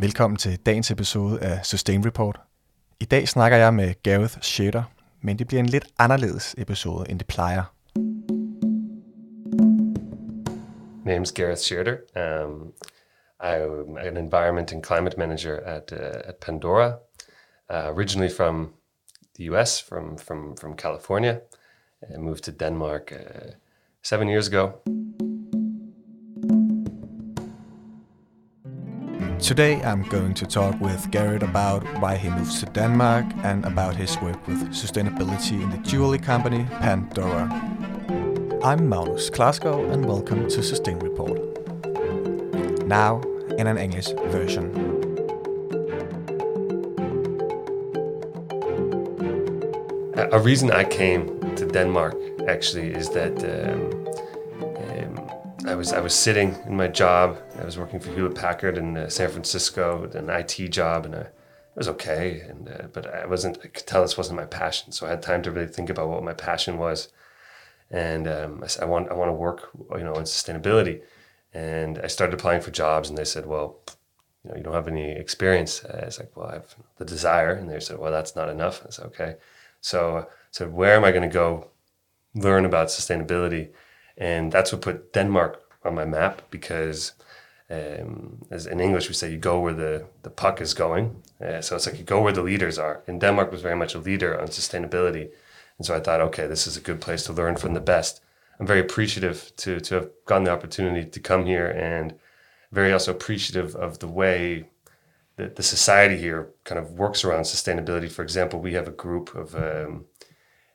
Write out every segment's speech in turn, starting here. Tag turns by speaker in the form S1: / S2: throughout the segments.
S1: Velkommen til dagens episode af Sustain Report. I dag snakker jeg med Gareth Shader, men det bliver en lidt anderledes episode, end det plejer.
S2: My name's Gareth Shader. Um, I'm an environment and climate manager at uh, at Pandora. Uh, originally from the U.S., from from from California, I moved to Denmark uh, seven years ago.
S1: Today I'm going to talk with Gareth about why he moved to Denmark and about his work with sustainability in the jewelry company Pandora. I'm Magnus Klarskov and welcome to Sustain Report. Now in an English version.
S2: A reason I came to Denmark actually is that um, I was I was sitting in my job. I was working for Hewlett Packard in uh, San Francisco, an IT job, and I, it was okay. And uh, but I wasn't. I could tell this wasn't my passion. So I had time to really think about what my passion was. And um, I I want I want to work, you know, in sustainability. And I started applying for jobs, and they said, well, you know, you don't have any experience. I was like, well, I have the desire, and they said, well, that's not enough. I said, okay. So I said, where am I going to go learn about sustainability? And that's what put Denmark on my map because, um, as in English, we say you go where the, the puck is going. Uh, so it's like you go where the leaders are. And Denmark was very much a leader on sustainability. And so I thought, okay, this is a good place to learn from the best. I'm very appreciative to, to have gotten the opportunity to come here and very also appreciative of the way that the society here kind of works around sustainability. For example, we have a group of um,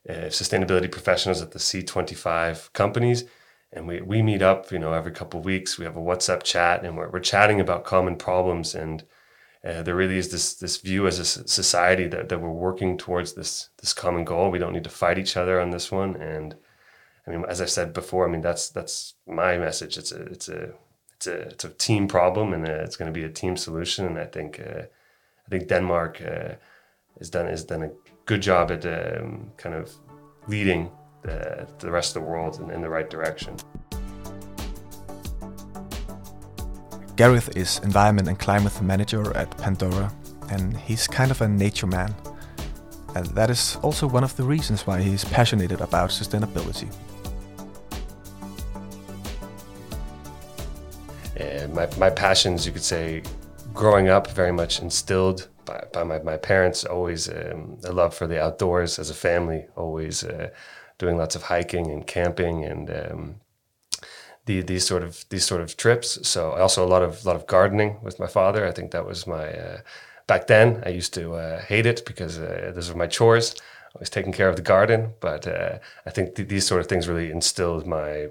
S2: uh, sustainability professionals at the C25 companies, and we, we meet up, you know, every couple of weeks. We have a WhatsApp chat, and we're, we're chatting about common problems. And uh, there really is this this view as a society that, that we're working towards this this common goal. We don't need to fight each other on this one. And I mean, as I said before, I mean that's that's my message. It's a it's a it's a it's a team problem, and uh, it's going to be a team solution. And I think uh, I think Denmark uh, has done has done a good job at um, kind of leading the, the rest of the world in, in the right direction.
S1: Gareth is environment and climate manager at Pandora, and he's kind of a nature man. And that is also one of the reasons why he's passionate about sustainability.
S2: Uh, my, my passions, you could say, growing up very much instilled by, by my, my parents, always um, a love for the outdoors as a family, always uh, doing lots of hiking and camping and um, the, these sort of these sort of trips. So also a lot of lot of gardening with my father. I think that was my uh, back then. I used to uh, hate it because uh, those were my chores. I was taking care of the garden, but uh, I think th- these sort of things really instilled my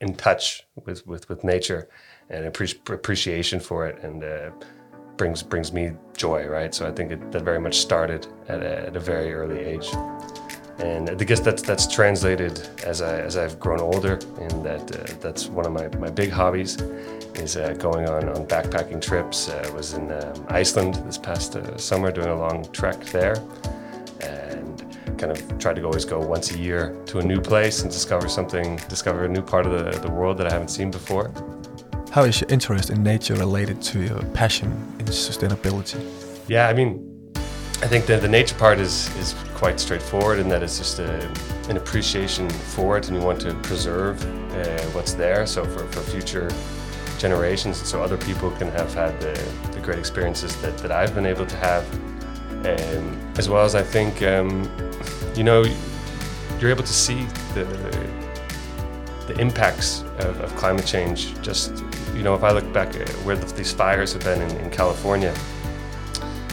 S2: in touch with with, with nature and appreci- appreciation for it and uh, brings brings me joy, right? So I think it, that very much started at a, at a very early age, and I guess that's that's translated as I as I've grown older, and that uh, that's one of my, my big hobbies is uh, going on on backpacking trips. I was in um, Iceland this past uh, summer doing a long trek there, and kind of tried to always go once a year to a new place and discover something, discover a new part of the, the world that I haven't seen before.
S1: How is your interest in nature related to your passion in sustainability?
S2: Yeah, I mean, I think that the nature part is is quite straightforward in that it's just a, an appreciation for it, and you want to preserve uh, what's there. So for, for future generations, so other people can have had the, the great experiences that, that I've been able to have, um, as well as I think, um, you know, you're able to see the the impacts of, of climate change just you know, if I look back at where the, these fires have been in, in, California,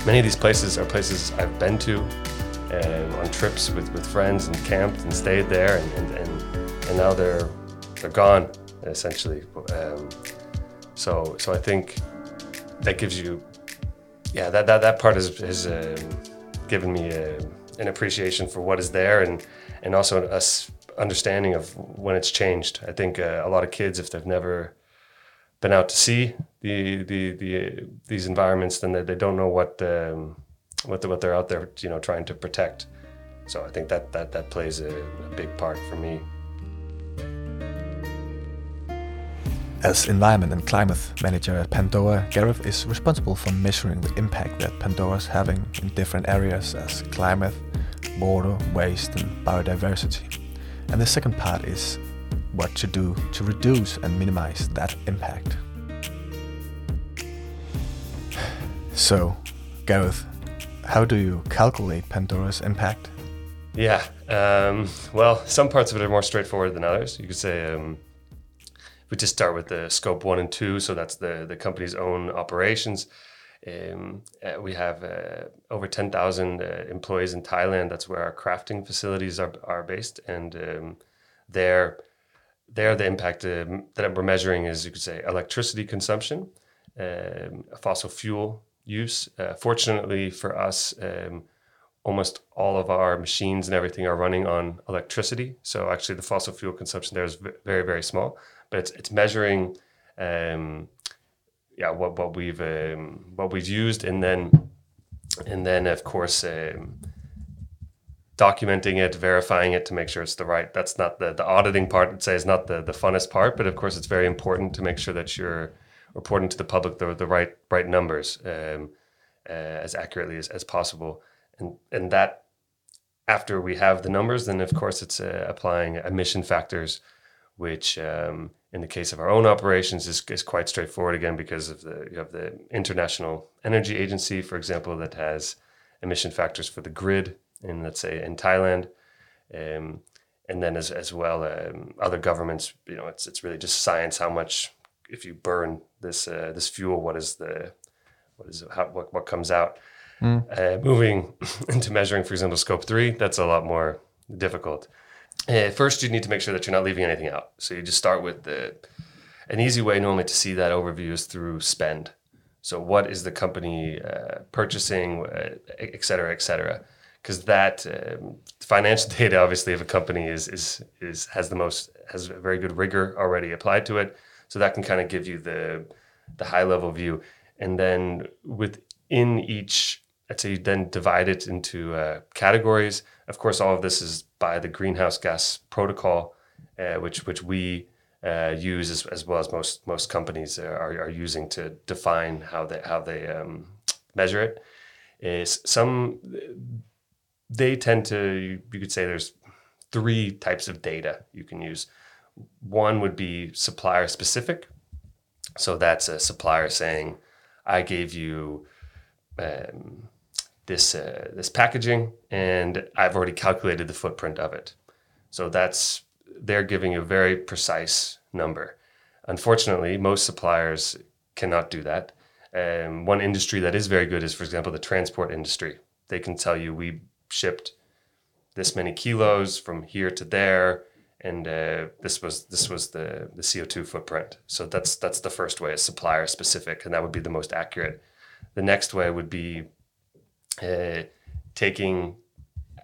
S2: many of these places are places I've been to um, on trips with, with friends and camped and stayed there, and, and, and, and now they're they're gone essentially. Um, so so I think that gives you, yeah, that that, that part has, has um, given me a, an appreciation for what is there, and and also a understanding of when it's changed. I think uh, a lot of kids, if they've never been out to see the the, the these environments, then they, they don't know what um, what the, what they're out there you know trying to protect. So I think that that that plays a, a big part for me.
S1: As Environment and Climate Manager at Pandora, Gareth is responsible for measuring the impact that Pandora is having in different areas as climate, water, waste, and biodiversity. And the second part is what to do to reduce and minimize that impact. So, Gareth, how do you calculate Pandora's impact?
S2: Yeah, um, well, some parts of it are more straightforward than others. You could say um, we just start with the scope one and two, so that's the the company's own operations. Um, uh, we have uh, over 10,000 uh, employees in Thailand. That's where our crafting facilities are, are based. And um, there, there, the impact um, that we're measuring is, you could say, electricity consumption, um, fossil fuel use. Uh, fortunately for us, um, almost all of our machines and everything are running on electricity. So actually, the fossil fuel consumption there is very, very small but it's it's measuring um, yeah what what we've um, what we've used. And then and then of course um, documenting it verifying it to make sure it's the right that's not the the auditing part i'd say is not the the funnest part. But of course it's very important to make sure that you're reporting to the public the, the right right numbers um, uh, as accurately as, as possible. And and that after we have the numbers then of course it's uh, applying emission factors which um, in the case of our own operations is, is quite straightforward again because of the you have the International Energy Agency, for example, that has emission factors for the grid in let's say in Thailand, um, and then as as well um, other governments. You know, it's it's really just science how much if you burn this uh, this fuel, what is the what is how, what what comes out. Mm. Uh, moving into measuring, for example, scope three, that's a lot more difficult. Uh, first, you need to make sure that you're not leaving anything out. So you just start with the an easy way normally to see that overview is through spend. So what is the company uh, purchasing, uh, et cetera, et cetera? Because that um, financial data, obviously, of a company is is is has the most has a very good rigor already applied to it. So that can kind of give you the the high level view, and then within each, I'd say, you then divide it into uh, categories. Of course, all of this is by the greenhouse gas protocol, uh, which which we uh, use as, as well as most most companies are, are using to define how they how they um, measure it. Is some they tend to you could say there's three types of data you can use. One would be supplier specific, so that's a supplier saying, "I gave you." Um, this uh, this packaging, and I've already calculated the footprint of it. So that's they're giving a very precise number. Unfortunately, most suppliers cannot do that. Um, one industry that is very good is, for example, the transport industry. They can tell you we shipped this many kilos from here to there, and uh, this was this was the the CO two footprint. So that's that's the first way, is supplier specific, and that would be the most accurate. The next way would be uh, taking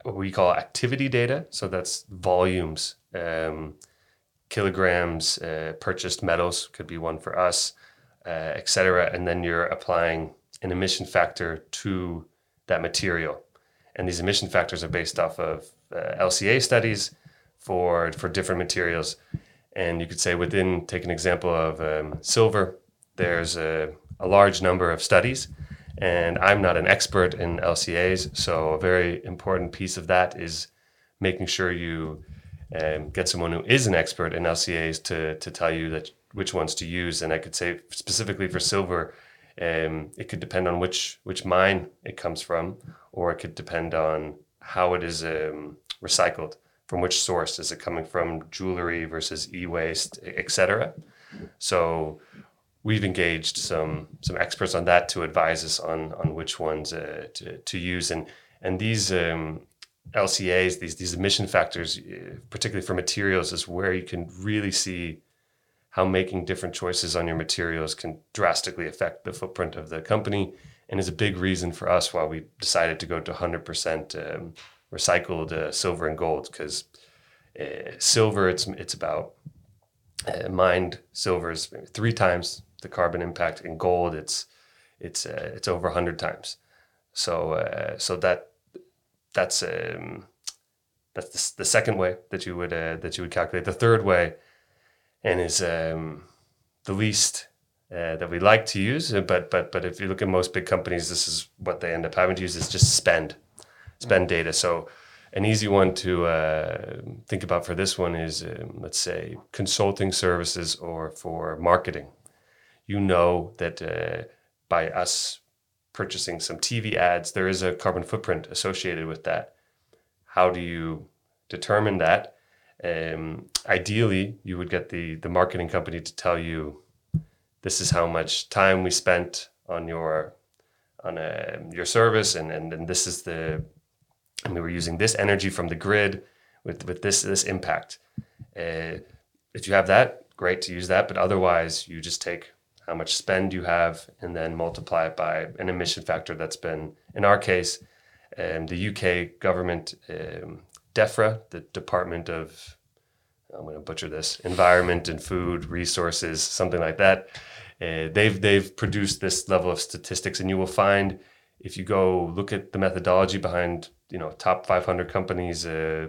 S2: what we call activity data. So that's volumes, um, kilograms, uh, purchased metals could be one for us, uh, etc. And then you're applying an emission factor to that material. And these emission factors are based off of uh, LCA studies for for different materials. And you could say within, take an example of um, silver, there's a, a large number of studies and I'm not an expert in LCAs, so a very important piece of that is making sure you um, get someone who is an expert in LCAs to to tell you that which ones to use. And I could say specifically for silver, um, it could depend on which which mine it comes from, or it could depend on how it is um, recycled. From which source is it coming from? Jewelry versus e-waste, etc. So we've engaged some some experts on that to advise us on on which ones uh, to, to use. And and these um, LCAs these these emission factors uh, particularly for materials is where you can really see how making different choices on your materials can drastically affect the footprint of the company and is a big reason for us why we decided to go to 100% um, recycled uh, silver and gold because uh, silver it's it's about uh, mined silver is three times the carbon impact in gold it's it's uh, it's over 100 times so uh, so that that's um, that's the, the, second way that you would uh, that you would calculate the third way and is um, the least uh, that we like to use. uh, But but but if you look at most big companies, this is what they end up having to use is just spend, spend data. So an easy one to uh, think about for this one is um, let's say consulting services or for marketing. You know that uh, by us purchasing some TV ads, there is a carbon footprint associated with that. How do you determine that? Um, ideally, you would get the the marketing company to tell you this is how much time we spent on your on a, your service, and, and and this is the and we were using this energy from the grid with with this this impact. Uh, if you have that, great to use that, but otherwise, you just take how much spend you have and then multiply it by an emission factor that's been in our case um, the UK government um, DEFRA, the Department of I'm going to butcher this Environment and Food Resources, something like that. Uh, they've they've produced this level of statistics, and you will find if you go look at the methodology behind you know top 500 companies, uh,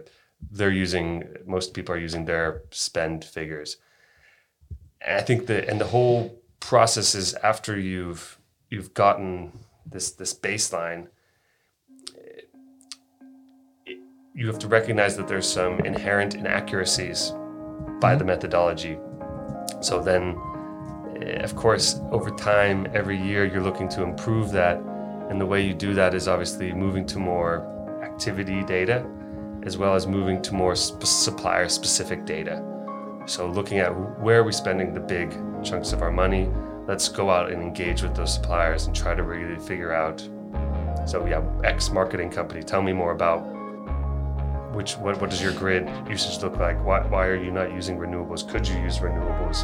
S2: they're using most people are using their spend figures. I think the and the whole process is after you've you've gotten this this baseline you have to recognize that there's some inherent inaccuracies by the methodology. So then, eh, of course, over time, every year you're looking to improve that. And the way you do that is obviously moving to more activity data as well as moving to more sp- supplier specific data. So looking at where are we spending the big chunks of our money, let's go out and engage with those suppliers and try to really figure out. So yeah, X marketing company, tell me more about which what, what does your grid usage look like? Why, why are you not using renewables? Could you use renewables?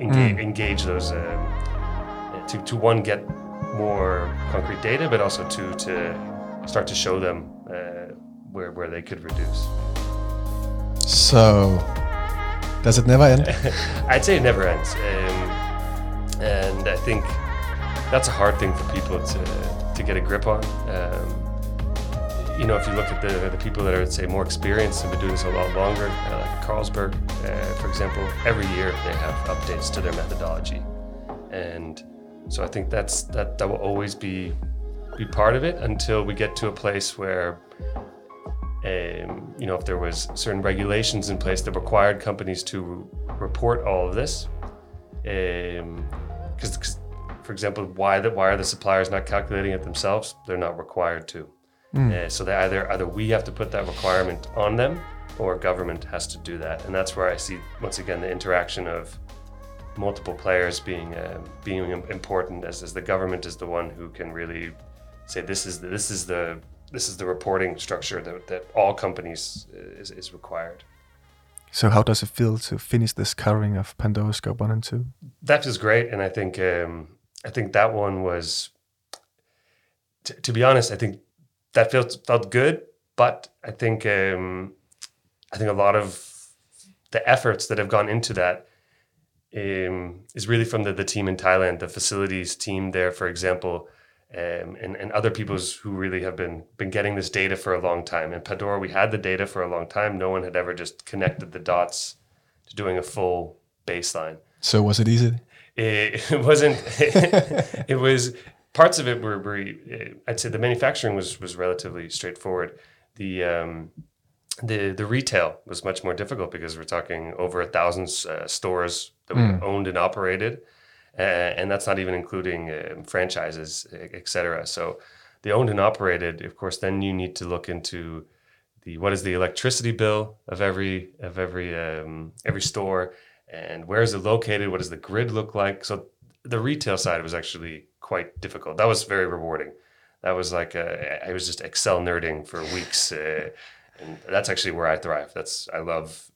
S2: Engage, engage those um, to, to one get more concrete data, but also to to start to show them uh, where where they could reduce.
S1: So, does it never end?
S2: I'd say it never ends, um, and I think that's a hard thing for people to to get a grip on. Um, you know, if you look at the, the people that are, say, more experienced and been doing this a lot longer, uh, like Carlsberg, uh, for example, every year they have updates to their methodology, and so I think that's that that will always be be part of it until we get to a place where, um, you know, if there was certain regulations in place that required companies to report all of this, because for example, why the, why are the suppliers not calculating it themselves? They're not required to. Uh, so they either either we have to put that requirement on them, or government has to do that, and that's where I see once again the interaction of multiple players being um, being important. As, as the government is the one who can really say this is the, this is the this is the reporting structure that, that all companies uh, is, is required.
S1: So, how does it feel to finish this covering of Pandora Scope 1 and 2?
S2: That was great, and I think um, I think that one was. T- to be honest, I think that felt felt good, but I think um, I think a lot of the efforts that have gone into that um, is really from the, the team in Thailand, the facilities team there, for example, um, and, and other people's who really have been been getting this data for a long time. In Pandora, we had the data for a long time. No one had ever just connected the dots to doing a full baseline.
S1: So, was it easy?
S2: It, it wasn't. it was parts of it were, were I'd say the manufacturing was was relatively straightforward. The um, the the retail was much more difficult because we're talking over a thousand uh, stores that we owned and operated, and that's not even including uh, franchises, et cetera. So the owned and operated, of course, then you need to look into the what is the electricity bill of every of every um, every store, and where is it located? What does the grid look like? So the retail side was actually quite difficult. That was very rewarding. That was like uh, I was just Excel nerding for weeks, uh, and that's actually where I thrive. That's I love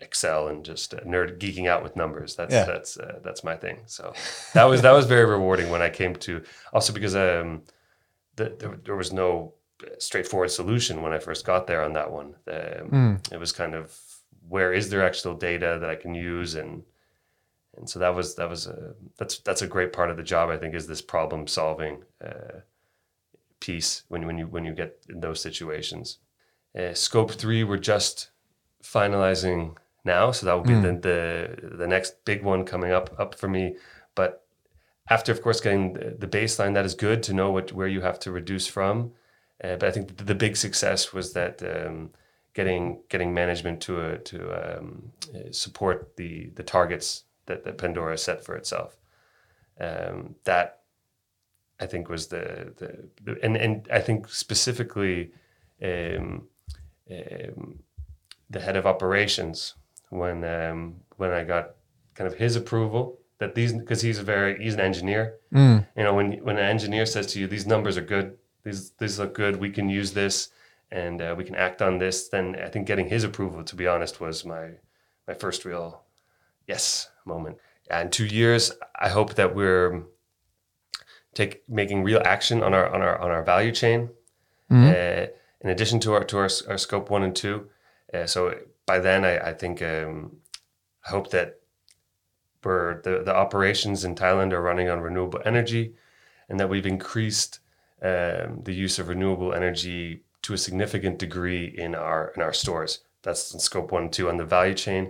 S2: Excel and just uh, nerd geeking out with numbers. That's
S1: Yeah.
S2: that's uh, that's my thing. So that was that was very rewarding when I came to also because um, the, there, there was no straightforward solution when I first got there on that one. Um, It was kind of where is there actual data that I can use and and so that was that was a that's that's a great part of the job I think is this problem solving uh, piece when when you when you get in those situations. Uh, scope three, we're just finalizing now, so that will be the, the the next big one coming up up for me. But after, of course, getting the, baseline, that is good to know what where you have to reduce from. Uh, but I think the, the, big success was that um, getting getting management to a, to um, uh, support the the targets that, that Pandora set for itself. Um, that I think was the, the, the and and I think specifically um, um, the head of operations when um, when I got kind of his approval that these because he's a very he's an engineer.
S1: Mm.
S2: You know when when an engineer says to you these numbers are good, these these look good, we can use this and uh, we can act on this. Then I think getting his approval, to be honest, was my my first real yes moment. And two years, I hope that we're take making real action on our on our on our value chain.
S1: Mm-hmm.
S2: Uh, in addition to our to our, our scope one and two, uh, so by then I, I think um, I hope that we're the the operations in Thailand are running on renewable energy, and that we've increased um, the use of renewable energy to a significant degree in our in our stores. That's in scope one two on the value chain.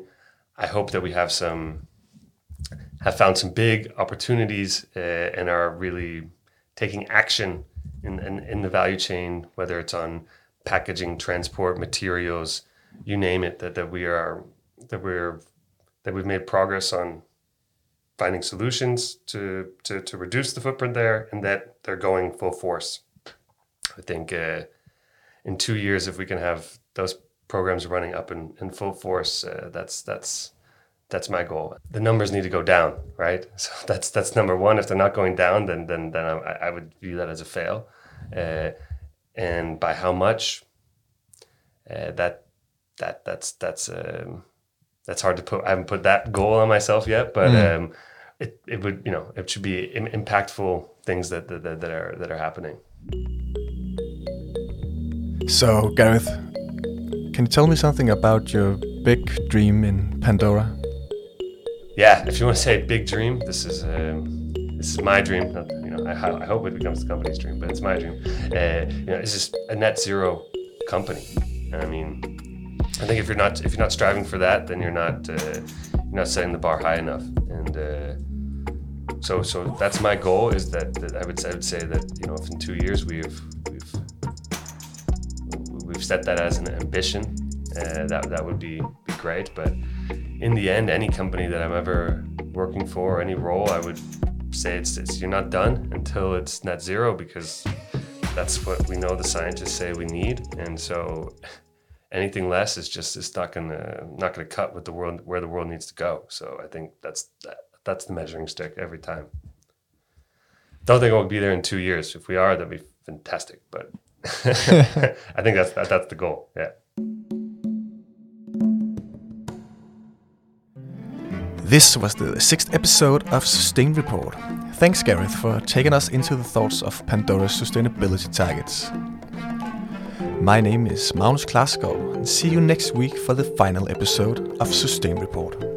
S2: I hope that we have some have found some big opportunities uh, and are really taking action in, in, in the value chain, whether it's on packaging, transport, materials, you name it, that, that we are that we're that we've made progress on finding solutions to, to, to reduce the footprint there and that they're going full force. I think uh, in two years, if we can have those programs running up in, in full force, uh, that's that's that's my goal. The numbers need to go down, right? So that's that's number one. If they're not going down, then then then I, I would view that as a fail. Uh, and by how much? Uh, that that that's that's um, that's hard to put. I haven't put that goal on myself yet, but mm. um, it it would you know it should be impactful things that, that that are that are happening.
S1: So Gareth, can you tell me something about your big dream in Pandora?
S2: yeah, if you want to say big dream, this is um, this is my dream. You know, I, I, hope it becomes the company's dream, but it's my dream. Uh, you know, it's just a net zero company. I mean, I think if you're not if you're not striving for that, then you're not uh, you're not setting the bar high enough. And uh, so so that's my goal. Is that, that I would I would say that you know if in two years we've we've we've set that as an ambition, uh, that that would be be great. But in the end, any company that I'm ever working for, any role, I would say it's, it's you're not done until it's net zero because that's what we know the scientists say we need, and so anything less is just it's not gonna not gonna cut with the world where the world needs to go. So I think that's that, that's the measuring stick every time. Don't think we'll be there in two years. If we are, that'd be fantastic. But I think that's that, that's the goal. Yeah.
S1: This was the sixth episode of Sustain Report. Thanks, Gareth, for taking us into the thoughts of Pandora's sustainability targets. My name is Magnus Klarskov, and see you next week for the final episode of Sustain Report.